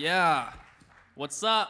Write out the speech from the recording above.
Yeah. What's up?